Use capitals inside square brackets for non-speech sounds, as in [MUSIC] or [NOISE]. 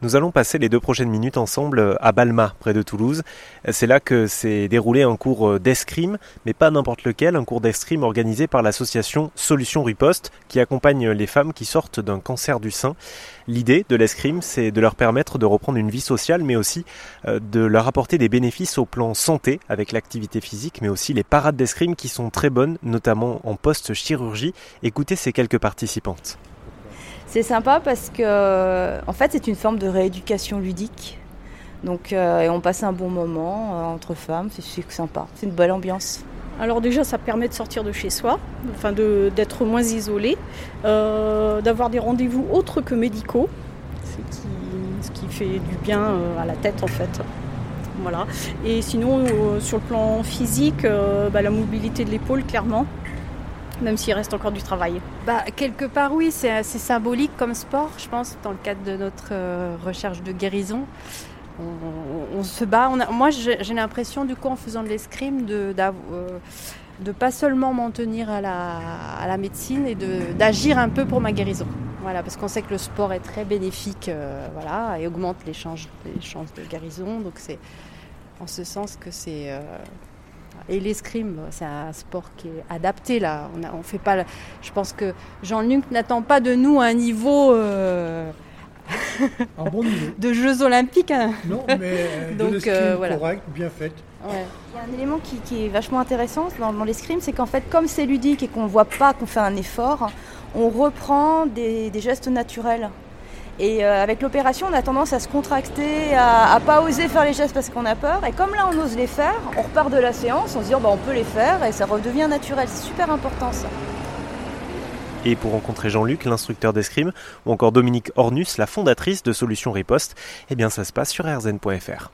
Nous allons passer les deux prochaines minutes ensemble à Balma, près de Toulouse. C'est là que s'est déroulé un cours d'escrime, mais pas n'importe lequel, un cours d'escrime organisé par l'association Solutions Riposte, qui accompagne les femmes qui sortent d'un cancer du sein. L'idée de l'escrime, c'est de leur permettre de reprendre une vie sociale, mais aussi euh, de leur apporter des bénéfices au plan santé, avec l'activité physique, mais aussi les parades d'escrime qui sont très bonnes, notamment en post-chirurgie. Écoutez ces quelques participantes. C'est sympa parce que, en fait, c'est une forme de rééducation ludique. Donc, euh, on passe un bon moment euh, entre femmes, c'est sympa, c'est une belle ambiance. Alors déjà, ça permet de sortir de chez soi, enfin d'être moins isolé, euh, d'avoir des rendez-vous autres que médicaux, ce qui, fait du bien à la tête en fait. Voilà. Et sinon, sur le plan physique, bah, la mobilité de l'épaule, clairement même s'il reste encore du travail bah, Quelque part, oui, c'est assez symbolique comme sport, je pense, dans le cadre de notre euh, recherche de guérison. On, se bat. moi, j'ai l'impression, du coup, en faisant de l'escrime, de, euh, pas seulement m'en tenir à la, médecine et d'agir un peu pour ma guérison. Voilà, parce qu'on sait que le sport est très bénéfique euh, voilà, et augmente les chances, les chances de guérison. Donc, c'est en ce sens que c'est et l'escrime, c'est un sport qui est adapté là. On, fait pas. Je pense que Jean-Luc n'attend pas de nous un niveau. Euh, un bon niveau. [LAUGHS] de Jeux Olympiques. Hein. Non, mais euh, Donc, de euh, voilà. correct, bien fait. Il y a un élément qui, est vachement intéressant dans, l'escrime, c'est qu'en fait, comme c'est ludique et qu'on ne voit pas qu'on fait un effort, on reprend des gestes naturels. Et euh, avec l'opération, on a tendance à se contracter, à, ne pas oser faire les gestes parce qu'on a peur. Et comme là, on ose les faire, on repart de la séance, on se oh, bah, on peut les faire et ça redevient naturel. C'est super important ça. Et pour rencontrer Jean-Luc, l'instructeur d'escrime, ou encore Dominique Ornus, la fondatrice de Solutions Riposte, eh bien ça se passe sur rzn.fr.